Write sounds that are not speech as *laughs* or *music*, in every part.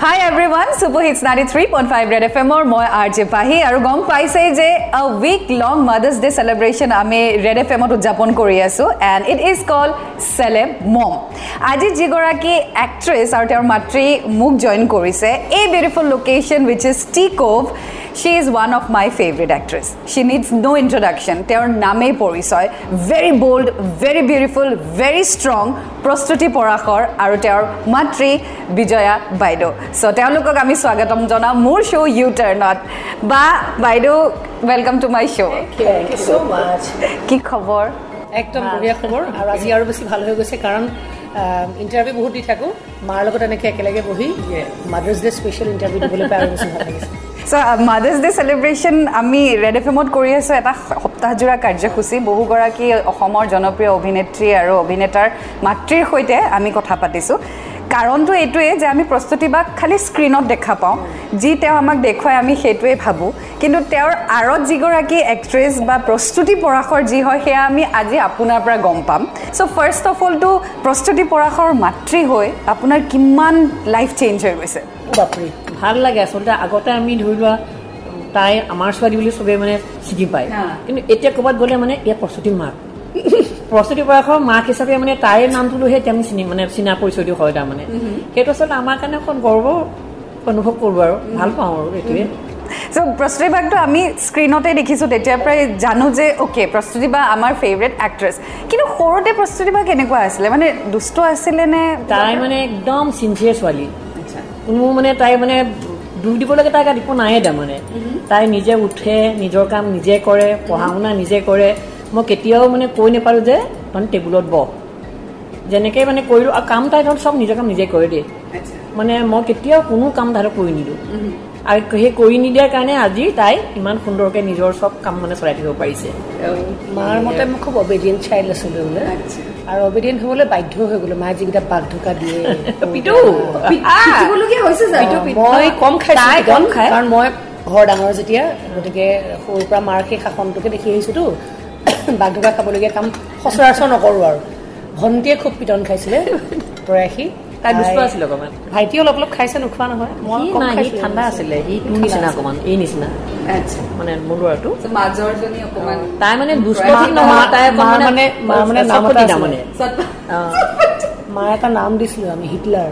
Hi everyone super hits ninety three point five red F এমৰ মই R J পাহি আৰু গম পাইছে যে a week long Mother's Day celebration আমি ৰেড এফ এমত উদযাপন কৰি আছোঁ and it is call celeb mom আজি যিগৰাকী এক্ট্ৰেছ আৰু তেওঁৰ মাতৃ মোক জইন কৰিছে এই beautiful location which is tea cove she is one of my favourite actress she needs no' introduction তেওঁৰ নামেই পৰিচয় very bold very beautiful very strong Prastuti Parashar আৰু তেওঁৰ মাতৃ বিজয়া বাইদেউ। চ' তেওঁলোকক আমি স্বাগতম জনাওঁ মোৰ শ্ব' ইউ টাৰ্ণত বা বাইদেউ ৱেলকাম টু মাই শ্ব' কি খবৰ? একদম বঢ়িয়া খবৰ। আৰু আজি আৰু বেছি ভাল হৈ গৈছে কাৰণ ইণ্টাৰভিউ বহুত দি থাকোঁ। মাৰ লগত এনেকৈ একেলগে বহি মাদাৰ্ছ ডে স্পেচিয়েল ইণ্টাৰভিউ দিবলৈ পাই আৰু বেছি ভাল লাগিছে। চ' মাদাৰ্ছ ডে চেলিব্ৰেশ্যন আমি ৰেড এফ এমত কৰি আছোঁ এটা সপ্তাহজোৰা কাৰ্যসূচী। বহুগৰাকী অসমৰ জনপ্ৰিয় অভিনেত্ৰী আৰু অভিনেতাৰ মাতৃৰ সৈতে আমি কথা পাতিছোঁ। কাৰণটো এইটোৱে যে আমি প্ৰস্তুতি বাক খালি স্ক্ৰীণত দেখা পাওঁ। যি তেওঁ আমাক দেখুৱাই আমি সেইটোৱে ভাবোঁ। কিন্তু তেওঁৰ আঁৰত যিগৰাকী এক্ট্ৰেছ বা প্ৰস্তুতি পৰাশৰ যি হয় সেয়া আমি আজি আপোনাৰ পৰা গম পাম। চ' ফাৰ্ষ্ট অফ অলটো প্ৰস্তুতি পৰাশৰ মাতৃ হৈ আপোনাৰ কিমান লাইফ চেঞ্জ হৈ গৈছে? বাপৰে। ভাল লাগে আচলতে আগতে আমি ধৰি লোৱা তাই আমাৰ ছোৱালী বুলি চবেই মানে চিনি পায়। কিন্তু এতিয়া ক'ৰবাত গ'লে মানে ইয়াত প্ৰস্তুতিৰ মাক। প্ৰস্তুতি পৰাশৰ মাক হিচাপে মানে তাইৰ নামটো লৈহে এতিয়া আমি চিনি মানে চিনা পৰিচয়টো হয় তাৰমানে। সেইটো আচলতে আমাৰ কাৰণে অকণ গৰ্ব অনুভৱ কৰোঁ আৰু। ভাল পাওঁ আৰু এইটোৱে। চ' প্ৰস্তুতি বাকটো আমি স্ক্ৰীণতে দেখিছোঁ তেতিয়াৰ পৰাই জানো যে অ'কে প্ৰস্তুতি বা আমাৰ ফেভৰেট এক্ট্ৰেছ কিন্তু সৰুতে প্ৰস্তুতি বা কেনেকুৱা আছিলে? মানে দুষ্ট আছিলে নে? তাই মানে একদম চিনচিয়াৰ ছোৱালী। কোনো মানে তাই মানে দুখ দিবলৈকে তাই গাত একো নায়ে তাৰমানে তাই নিজে উঠে নিজৰ কাম নিজে কৰে পঢ়া শুনা নিজে কৰে। মই কেতিয়াও মানে কৈ নাপালোঁ যে মানে টেবুলত বহ যেনেকৈ মানে কৰিলোঁ আৰু কাম তাই ধৰক চব নিজৰ কাম নিজে কৰে দেই। মানে মই কেতিয়াও কোনো কাম তাহাঁতক কৰি নিদিওঁ। আৰু সেই কৰি নিদিয়াৰ কাৰণে আজি তাই ইমান সুন্দৰকৈ নিজৰ চব কাম মানে চলাই থাকিব পাৰিছে। মাৰ মতে মই খুব অবেডিয়েণ্ট চাইল্ড আছিলোঁ বোলে। আৰু অবেডিয়েণ্ট হ'বলৈ বাধ্য হৈ গ'লো। মায়ে যিকেইটা বাঘ ঢোকা দিয়ে মই কম খাইছোঁ কম খাই। কাৰণ মই ঘৰ ডাঙৰ যেতিয়া গতিকে সৰুৰ পৰা মাৰ সেই শাসনটোকে দেখি আহিছোঁতো। বাঘ ঢোকা খাবলগীয়া কাম সচৰাচৰ নকৰোঁ আৰু। ভণ্টিয়ে খুব পিটন খাইছিলে। *laughs* প্ৰয়াসী তাই দুষ্ট আছিলে অকণমান। ভাইটি অলপ অলপ খাইছে নোখোৱা নহয়। মই। ঠাণ্ডা আছিলে। সি তোৰ নিচিনা অকমান এই নিচিনা। মানে মোৰ ল'ৰাটো। মাজৰজনী অকণমান তাই মানে দুষ্ট নহয়। তাই মানে মানে। তাৰমানে মাৰ এটা নাম দিছিলোঁ আমি হিটলাৰ।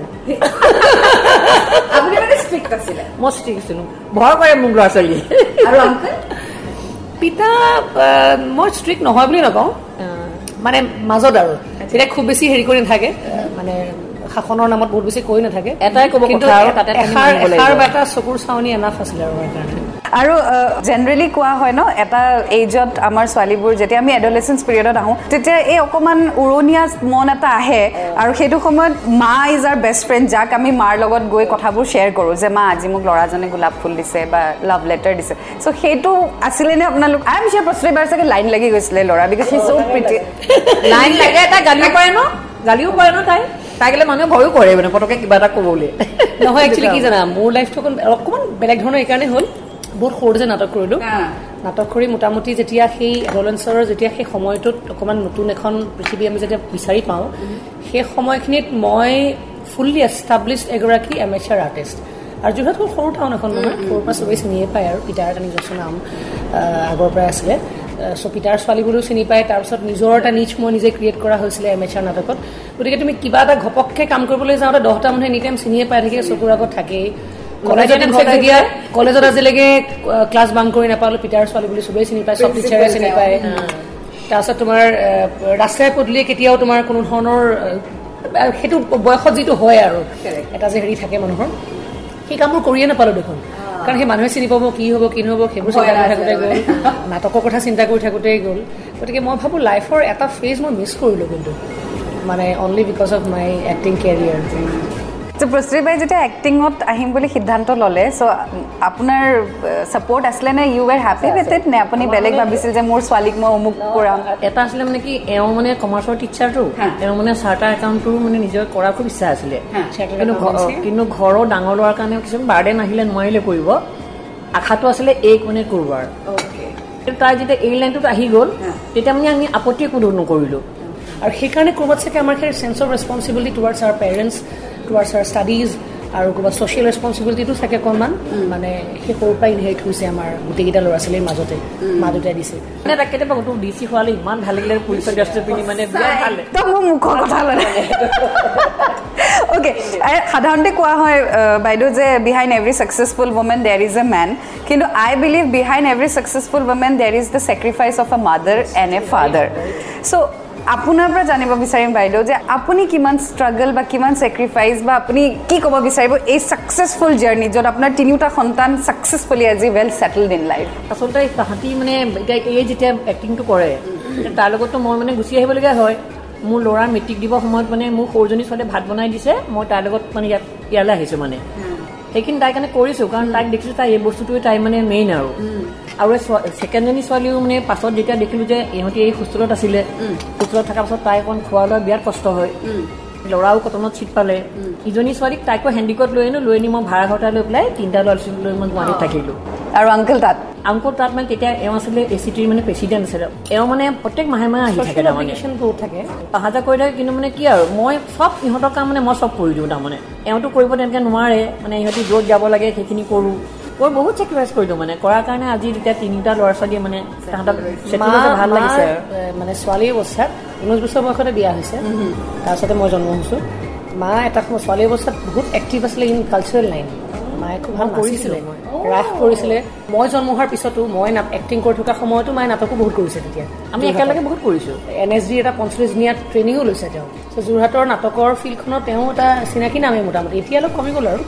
মানে ষ্ট্ৰিক্ট আছিলে। মই ভয় কৰে মোক ল'ৰা ছোৱালী পিতা মই ষ্ট্ৰিক্ট নহয় বুলি নকওঁ। মানে মাজত আৰু। তেতিয়া খুব বেছি হেৰি কৰি নাথাকে। মানে শাসনৰ নামত বহুত বেছি কৈ নাথাকে। এটাই ক'ব কথা আৰু তাতে এষাৰ বা এটা চকুৰ চাৱনি এনাফ আছিলে আৰু আমাৰ কাৰণে। আৰু জেনেৰেলি কোৱা হয় ন এটা এইজত আমাৰ ছোৱালীবোৰ যেতিয়া আমি এডলেচেঞ্চ পিৰিয়ডত আহোঁ তেতিয়া এই অকণমান উৰণীয়া মন এটা আহে আৰু সেইটো সময়ত মা ইজ আৰ বেষ্ট ফ্ৰেণ্ড যাক আমি মাৰ লগত গৈ কথাবোৰ শ্বেয়াৰ কৰোঁ যে মা আজি মোক ল'ৰাজনে গোলাপ ফুল দিছে বা লাভ লেটাৰ দিছে। চ' সেইটো আছিলেনে আপোনালোক আই এম চিয়ৰ প্ৰস্তুতি বাৰ চাগে লাইন লাগি গৈছিলে ল'ৰা because he so' pretty line লাগে তাই গালিও পাৰে ন? গালিও পাৰে ন তাই? তাই গ'লে মানুহে ভয়ো কৰে মানে পটকে কিবা এটা ক'বলৈ। নহয় একচুৱেলি কি জানা মোৰ লাইফটো অকণ অকণমান বেলেগ ধৰণৰ এইকাৰণে হ'ল। বহুত সৰুতে নাটক কৰিলোঁ। নাটক কৰি মোটামুটি যেতিয়া সেই এডলেঞ্চৰ যেতিয়া সেই সময়টোত অকণমান নতুন এখন পৃথিৱী আমি যেতিয়া বিচাৰি পাওঁ সেই সময়খিনিত মই ফুল্লি এষ্টাব্লিছ এগৰাকী এমেচাৰ আৰ্টিষ্ট আৰু যোৰহাট হ'ল সৰু টাউন এখন নহয় সৰুৰ পৰা চবেই চিনিয়ে পায় আৰু পিতাৰ এটা নিজস্ব নাম আগৰ পৰাই আছিলে। চ' পিতাৰ ছোৱালীবোৰেও চিনি পায় তাৰপিছত নিজৰ এটা নিচ মই নিজে ক্ৰিয়েট কৰা হৈছিলে এমেচাৰ নাটকত। গতিকে তুমি কিবা এটা ঘপককৈ কাম কৰিবলৈ যাওঁতে দহটা মানুহে এনি টাইম চিনিয়ে পাই থাকে চকুৰ আগত থাকেই। কলেজত আজিলৈকে ক্লাছ বাং কৰি নাপালোঁ পিতাৰ ছোৱালী বুলি চবেই চিনি পায় চব টিচাৰে চিনি পায় তাৰপিছত তোমাৰ ৰাস্তাই পদূলিয়ে কেতিয়াও তোমাৰ কোনো ধৰণৰ সেইটো বয়সত যিটো হয় আৰু এটা যে হেৰি থাকে মানুহৰ সেই কামবোৰ কৰিয়ে নাপালোঁ দেখোন। কাৰণ সেই মানুহে চিনি পাব কি হ'ব কি নহ'ব সেইবোৰ চিন্তা কৰি থাকোঁতে গ'ল। নাটকৰ কথা চিন্তা কৰি থাকোঁতেই গ'ল। গতিকে মই ভাবোঁ লাইফৰ এটা ফেজ মই মিছ কৰিলোঁ কিন্তু। মানে only because of my acting career so' Prastuti বাই যেতিয়া এক্টিঙত আহিম বুলি সিদ্ধান্ত ল'লে চ' আপোনাৰ ছাপৰ্ট আছিলে নে you are happy with it নে আপুনি বেলেগ ভাবিছিল যে মোৰ ছোৱালীক মই অমুক কৰাম এটা আছিলে মানে কি এওঁ মানে কমাৰ্চৰ টিচাৰটো এওঁ মানে চাৰ্টাৰ একাউণ্টটো মানে নিজৰ কৰাৰ খুব ইচ্ছা আছিলে। কিন্তু কিন্তু ঘৰৰ ডাঙৰ ল'ৰাৰ কাৰণে কিছুমান বাৰ্ডেন আহিলে নোৱাৰিলে কৰিব। আশাটো আছিলে এই কোনে কৰোৱাৰ কিন্তু তাই যেতিয়া এই লাইনটোত আহি গ'ল তেতিয়া মানে আমি আপত্তি কোনো নকৰিলোঁ। আৰু সেইকাৰণে ক'ৰবাত চাগে আমাৰ সেই sense of responsibility towards our parents towards our studies আৰু ক'ৰবাত ছ'চিয়েল ৰেচপনচিবিলিটিটো থাকে অকণমান মানে সেই সৰুৰ পৰাই ইনহেৰিট হৈছে আমাৰ গোটেইকেইটা ল'ৰা ছোৱালীৰ মাজতে মা দেউতাই দিছে। মানে তাক কেতিয়াবা তোৰ ডি চি খোৱালে ইমান ভাল লাগিলে পুলিচৰ ড্ৰেছটো পিন্ধি মানে একদম মোৰ মুখৰ কথা ল'লে অ'কে *laughs* সাধাৰণতে কোৱা হয় বাইদেউ যে behind every successful women there is a men কিন্তু I believe behind every successful women there is the sacrifice of a mother and a father so' আপোনাৰ পৰা জানিব বিচাৰিম বাইদেউ যে আপুনি কিমান ষ্ট্ৰাগল বা কিমান ছেক্ৰিফাইচ বা আপুনি কি ক'ব বিচাৰিব এই ছাকচেছফুল জাৰ্ণি য'ত আপোনাৰ তিনিওটা সন্তান ছাকচেছফুলি আজি ৱেল ছেটেলড ইন লাইফ আচলতে তাহাঁতি মানে এতিয়া এই যেতিয়া এক্টিংটো কৰে তাৰ লগতো মই মানে গুচি আহিবলগীয়া হয়। মোৰ ল'ৰা মেট্ৰিক দিবৰ সময়ত মানে মোৰ সৰুজনী ছোৱালীয়ে ভাত বনাই দিছে মই তাৰ লগত মানে ইয়াত ইয়ালৈ আহিছোঁ মানে। সেইখিনি তাইৰ কাৰণে কৰিছোঁ কাৰণ তাইক দেখিছোঁ তাই এই বস্তুটোৱে তাই মানে মেইন আৰু। আৰু এই ছেকেণ্ডজনী ছোৱালীও মানে পাছত যেতিয়া দেখিলোঁ যে ইহঁতি এই হোষ্টেলত আছিলে হোষ্টেলত থকাৰ পাছত তাই অকণ খোৱা লোৱা বিৰাট কষ্ট হয়। ল'ৰাও কটনত চিট পালে। ইজনী ছোৱালীক তাইকো হেণ্ডিকত লৈ আনো লৈ আনি মই ভাড়া ঘৰটা লৈ পেলাই তিনিটা ল'ৰা ছোৱালী লৈ মই গুৱাহাটীত থাকিলোঁ। আৰু আংকল তাত? আংকল তাত মানে তেতিয়া এওঁ আছিলে এ চি টিৰ মানে প্ৰেচিডেণ্ট আছিলে। এওঁ মানে প্ৰত্যেক মাহে মাহে আহি থাকে তাৰমানে। থাকে। অহা যোৱা কৰি থাকে কিন্তু মানে কি আৰু মই চব ইহঁতৰ কাম মানে মই চব কৰি দিওঁ তাৰমানে। এওঁতো কৰিব তেনেকৈ নোৱাৰে মানে ইহঁতি য'ত যাব লাগে সেইখিনি কৰোঁ। মই বহুত ছেক্ৰিফাইচ কৰি দিওঁ মানে কৰাৰ কাৰণে আজি যেতিয়া তিনিটা ল'ৰা ছোৱালীয়ে মানে তাহাঁতক ভাল লাগিছে মানে ছোৱালীৰ অৱস্থাত ঊনৈছ বছৰ বয়সতে বিয়া হৈছে। তাৰপিছতে মই জন্ম হৈছোঁ। মা এটা সময় ছোৱালী অৱস্থাত বহুত এক্টিভ আছিলে ইন কালচাৰেল লাইন মায়ে খুব ভাল কৰিছিলে ৰাস কৰিছিলে। মই জন্ম হোৱাৰ পিছতো মই এক্টিং কৰি থকা সময়তো মায়ে নাটকো বহুত কৰিছে তেতিয়া। আমি একেলগে বহুত কৰিছোঁ। এন এছ ডিৰ এটা পঞ্চল্লিছ দিনীয়া ট্ৰেইনিঙো লৈছে তেওঁ। যোৰহাটৰ নাটকৰ ফিল্ডখনত তেওঁ এটা চিনাকি নামে মোটামুটি। এতিয়া অলপ কমি গ'ল আৰু।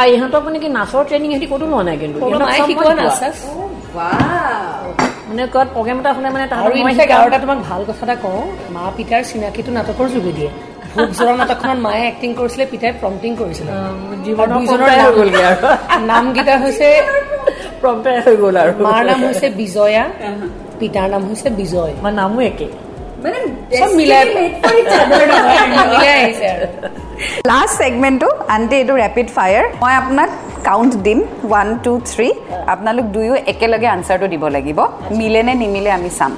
আৰু ইহঁতক মানে কি নাচৰ ট্ৰেইনিং সিহঁতি ক'তো লোৱা নাই কিন্তু। মানে ক'ৰবাত প্ৰগ্ৰেম এটা হ'লে মানে আৰু এটা তোমাক ভাল কথা এটা কওঁ। মা পিতাৰ চিনাকিটো নাটকৰ যোগেদিয়ে। ভোগজোৰা নাটকখনত মায়ে এক্টিং কৰিছিলে পিতাই প্ৰম্পটিং কৰিছিলে। নামকেইটা হৈছে হৈ গ'ল আৰু। মাৰ নাম হৈছে বিজয়া পিতাৰ নাম হৈছে বিজয়। মাৰ নামো একে। লাষ্ট ছেগমেণ্টটো আনটি এইটো ৰেপিড ফায়াৰ মই আপোনাক কাউণ্ট দিম। ওৱান টু থ্ৰী আপোনালোক দুয়ো একেলগে আনচাৰটো দিব লাগিব। মিলে নে নিমিলে আমি চাম।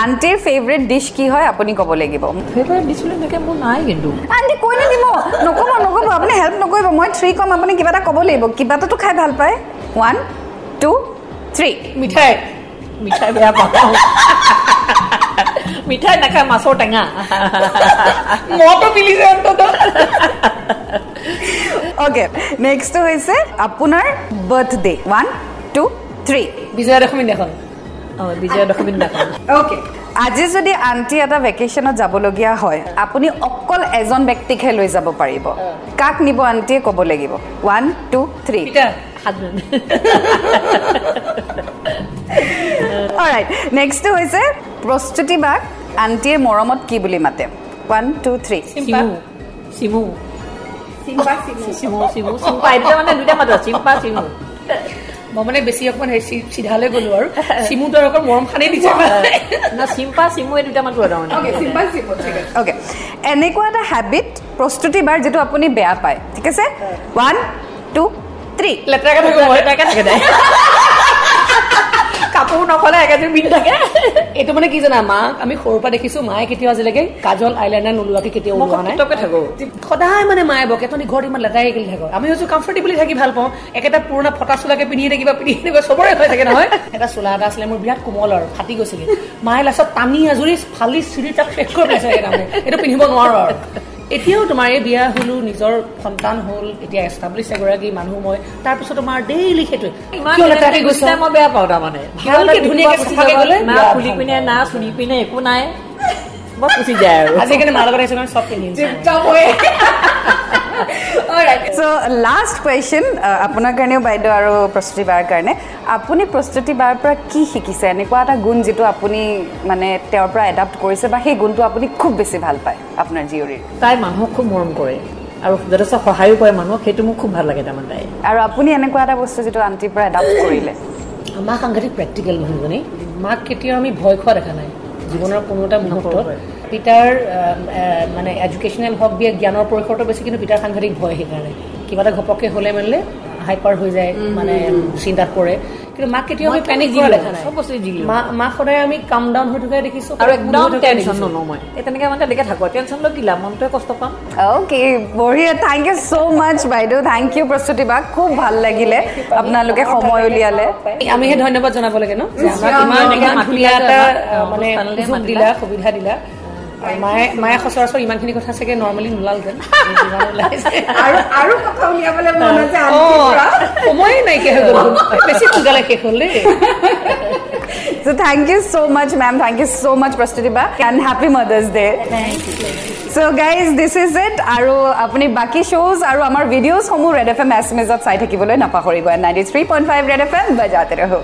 আণ্টিৰ ফেভৰেট ডিছ কি হয় আপুনি ক'ব লাগিব? ফেভৰেট ডিছ বুলি এনেকৈ মোৰ নাই কিন্তু। আণ্টি কৈ নিদিব। নক'ব নক'ব। আপুনি হেল্প নকৰিব। মই থ্ৰী ক'ম। আপুনি কিবা এটা ক'ব লাগিব। কিবা এটাতো খাই ভাল পায়। ওৱান টু থ্ৰী মিঠাই। মিঠাই বেয়া পাওঁ। মিঠাই নাখায় মাছৰ টেঙা। মইতো মিলিছে অ'কে নেক্সটটো হৈছে আপোনাৰ birthday one two three Vijaya Dashami দিনাখন। বিজয়া দশমী দিনাখন অ'কে আজি যদি আণ্টি এটা ভেকেশ্যনত যাবলগীয়া হয় আপুনি অকল এজন ব্যক্তিকহে লৈ যাব পাৰিব। কাক নিব আণ্টিয়ে ক'ব লাগিব? ওৱান টু থ্ৰী ৰাইট নেক্সটটো হৈছে প্ৰস্তুতি বাক আণ্টিয়ে মৰমত কি বুলি মাতে? One two three Chimu. মানে দুটা মাতো চিম্পা চিমু। *laughs* মই মানে বেছি অকমান চিধালৈ গলো আৰু। চিমুটো আৰু অকণ মৰম খানেই দিছে। চিম্পা চিমু এই দুটা মাতো অ'কে এনেকুৱা এটা হেবিট প্ৰস্তুতি বাৰ যিটো আপুনি বেয়া পায় ঠিক আছে? ওৱান টু থ্ৰী লেতেৰাকে থাকো লেতেৰাকে থাকে *laughs* কাপোৰ নকলে একেদিন পিন্ধি থাকে এইটো মানে কি জানা মাক আমি সৰুৰ পৰা দেখিছো মায়ে কেতিয়াও আজিলৈকে কাজল আইলাইনাৰ নোলোৱাকে কেতিয়াও ওলোৱা নাই। থাকো। সদায় মানে মায়ে বকে তহঁতি ঘৰত ইমান লেতেৰাই খেলি থাকো? আমি হৈছো কমফৰ্টেবলি থাকি ভাল পাওঁ। একেটা পুৰণা ফটা চোলাকে পিন্ধি থাকিবা পিন্ধি থাকিবা চবৰে হৈ থাকে নহয়। এটা চোলা এটা আছিলে মোৰ বিৰাট কোমল আৰু ফাটি গৈছিলে। মায়ে লাষ্টত টানি আজৰি ফালি চিৰি তাক শেষ কৰি পেলাইছে এইটো পিন্ধিব নোৱাৰো আৰু। এতিয়াও তোমাৰ এই বিয়া হলো নিজৰ সন্তান হল এতিয়া এষ্টাব্লিছ এগৰাকী মানুহ মই তাৰপিছত তোমাৰ ডেইলি সেইটোৱে মই বেয়া পাওঁ তাৰমানে। ভালকে ধুনীয়াকে গ'লে না ফুলি পিনে না চুলি পিনে একো নাই। মই গুচি যায় আৰু। আজিকালি মাৰ লগত আহিছো চব পিন্ধি *laughs* চ' লাষ্ট কুৱেশ্যন আপোনাৰ কাৰণেও বাইদেউ আৰু প্ৰস্তুতি বাৰ কাৰণে। আপুনি প্ৰস্তুতি বাৰ পৰা কি শিকিছে? এনেকুৱা এটা গুণ যিটো আপুনি মানে তেওঁৰ পৰা এডাপ্ট কৰিছে বা সেই গুণটো আপুনি খুব বেছি ভাল পায় আপোনাৰ জীয়ৰীৰ। তাই মানুহক খুব মৰম কৰে আৰু যথেষ্ট সহায়ো কৰে মানুহক সেইটো মোক খুব ভাল লাগে তাৰমানে তাই আৰু আপুনি এনেকুৱা এটা বস্তু যিটো আণ্টিৰ পৰা এডাপ্ট কৰিলে? মাক সাংঘাতিক প্ৰেক্টিকেল মানুহজনী মাক কেতিয়াও আমি ভয় খোৱা দেখা নাই। জীৱনৰ কোনো এটা মুহূৰ্তত পিতাৰ মানে এডুকেশ্যনেল হওক দিয়ে জ্ঞানৰ পৰিসৰটো বেছি কিন্তু পিতাৰ সাংঘাতিক ভয় সেইকাৰণে। কিবা এটা ঘপককৈ হ'লে মেলিলে হাইপাৰ হৈ যায় মানে চিন্তাত পৰে। কিন্তু মাক কেতিয়াও আমি পেনিক কৰা দেখা নাই। মাক সদায় আমি কাম ডাউন হৈ থকা দেখিছো। আৰু একদম টেনশ্যন নলওঁ মই। তেনেকে মানে তেনেকে থাকো। টেনশ্যন লৈ কিলা মনটোৱে কষ্ট পাম। অ'কে বঢ়িয়া। থেংক ইউ চ' মাছ বাইদেউ। থেংক ইউ প্ৰস্তুতি বা খুব ভাল লাগিলে আপোনালোকে সময় উলিয়ালে। আমিহে ধন্যবাদ জনাব লাগে ন? ধুনীয়া এটা মানে দিলা সুবিধা দিলা। মায়ে মায়ে সচৰাচৰ ইমানখিনি কথা চাগে নৰ্মেলি নোলালহেঁতেন সময়ে নাইকিয়া হৈ গ'ল বেছি সোনকালে শেষ হ'ল দেই So thank you so much, ma'am. Thank you so much, Prastutiba. And happy Mother's Day. Thank you. So guys, this is it. আৰু আপুনি বাকী শ্বোজ আৰু আমাৰ ভিডিঅ'জসমূহ red F M S M এজত চাই থাকিবলৈ নাপাহৰিব ninety three point five red F M বাজাতে ৰহো